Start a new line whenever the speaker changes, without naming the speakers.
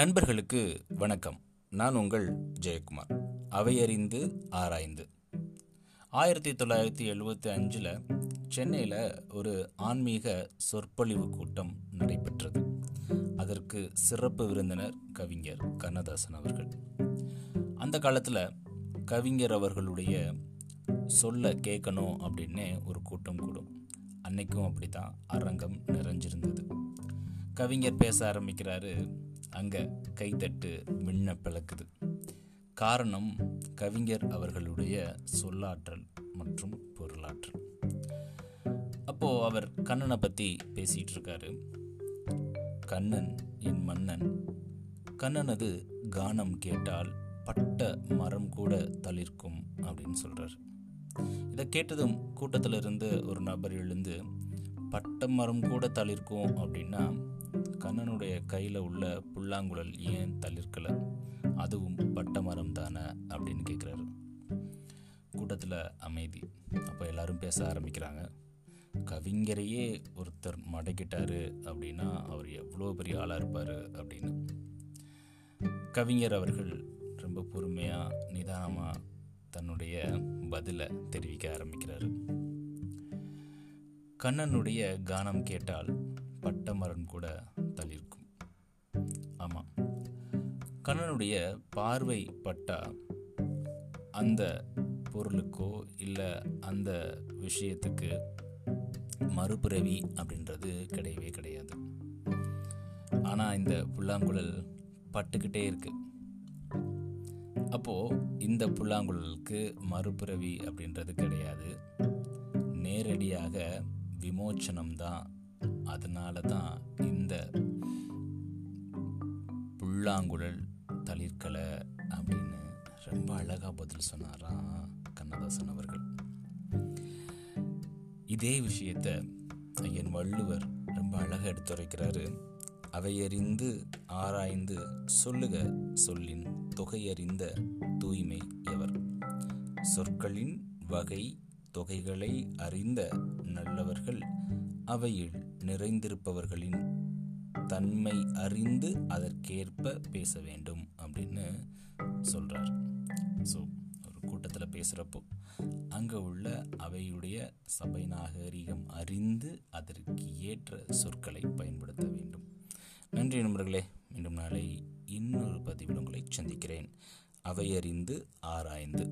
நண்பர்களுக்கு வணக்கம். நான் உங்கள் ஜெயக்குமார். அவையறிந்து ஆராய்ந்து. ஆயிரத்தி தொள்ளாயிரத்தி எழுபத்தி அஞ்சில் சென்னையில் ஒரு ஆன்மீக சொற்பொழிவு கூட்டம் நடைபெற்றது. அதற்கு சிறப்பு விருந்தினர் கவிஞர் கண்ணதாசன் அவர்கள். அந்த காலத்தில் கவிஞர் அவர்களுடைய சொல்ல கேட்கணும் அப்படின்னு ஒரு கூட்டம் கூடும். அன்னைக்கும் அப்படி தான் அரங்கம் நிறைஞ்சிருந்தது. கவிஞர் பேச ஆரம்பிக்கிறாரு அங்கே கைத்தட்டு மின்ன பிளக்குது. காரணம் கவிஞர் அவர்களுடைய சொல்லாற்றல் மற்றும் பொருளாற்றல். அப்போது அவர் கண்ணனை பற்றி பேசிகிட்டு இருக்காரு கண்ணன் என் மன்னன். கண்ணனது கானம் கேட்டால் பட்ட மரம் கூட தளிர்க்கும் அப்படின்னு சொல்கிறார் இதை கேட்டதும் கூட்டத்தில் இருந்து ஒரு நபர் எழுந்து பட்ட மரம் கூட தளிர்க்கும் அப்படின்னா கண்ணனுடைய கையில் உள்ள புல்லாங்குழல் ஏன் தளிர்க்கலை? அதுவும் பட்ட மரம் தானே அப்படின்னு கேட்குறாரு கூட்டத்தில் அமைதி. அப்போ எல்லாரும் பேச ஆரம்பிக்கிறாங்க. கவிஞரையே ஒருத்தர் மடக்கிட்டாரு அப்படின்னா அவர் எவ்வளோ பெரிய ஆளாக இருப்பார் அப்படின்னு. கவிஞர் அவர்கள் ரொம்ப பொறுமையாக நிதானமாக தன்னுடைய பதிலை தெரிவிக்க ஆரம்பிக்கிறாரு. கண்ணனுடைய கானம் கேட்டால் பட்டமரம் கூட தளிர்க்கும். ஆமாம் கண்ணனுடைய பார்வை பட்டா அந்த பொருளுக்கோ இல்லை அந்த விஷயத்துக்கு மறுபிறவி அப்படின்றது கிடையவே கிடையாது. ஆனால் இந்த புல்லாங்குழல் பட்டுக்கிட்டே இருக்கு. அப்போது இந்த புல்லாங்குழலுக்கு மறுபிறவி அப்படின்றது கிடையாது. நேரடியாக விமோச்சனம் தான் அதனால தான் இந்த புல்லாங்குழல் தளிர்கலை அப்படின்னு ரொம்ப அழகாக பதில் சொன்னாராம் கண்ணதாசன் அவர்கள். இதே விஷயத்த ஐயன் வள்ளுவர் ரொம்ப அழகாக எடுத்துரைக்கிறாரு. அவையறிந்து ஆராய்ந்து சொல்லுக சொல்லின் தொகையறிந்த தூய்மை எவர். சொற்களின் வகை தொகைகளை அறிந்த நல்லவர்கள் அவையில் நிறைந்திருப்பவர்களின் தன்மை அறிந்து அதற்கேற்ப பேச வேண்டும் அப்படின்னு சொல்கிறார் ஸோ ஒரு கூட்டத்தில் பேசுகிறப்போ அங்கே உள்ள அவையுடைய சபை நாகரிகம் அறிந்து அதற்கு ஏற்ற சொற்களை பயன்படுத்த வேண்டும். நன்றி நண்பர்களே மீண்டும் நாளை இன்னொரு பதிவில் உங்களை சந்திக்கிறேன். அவையறிந்து ஆராய்ந்து.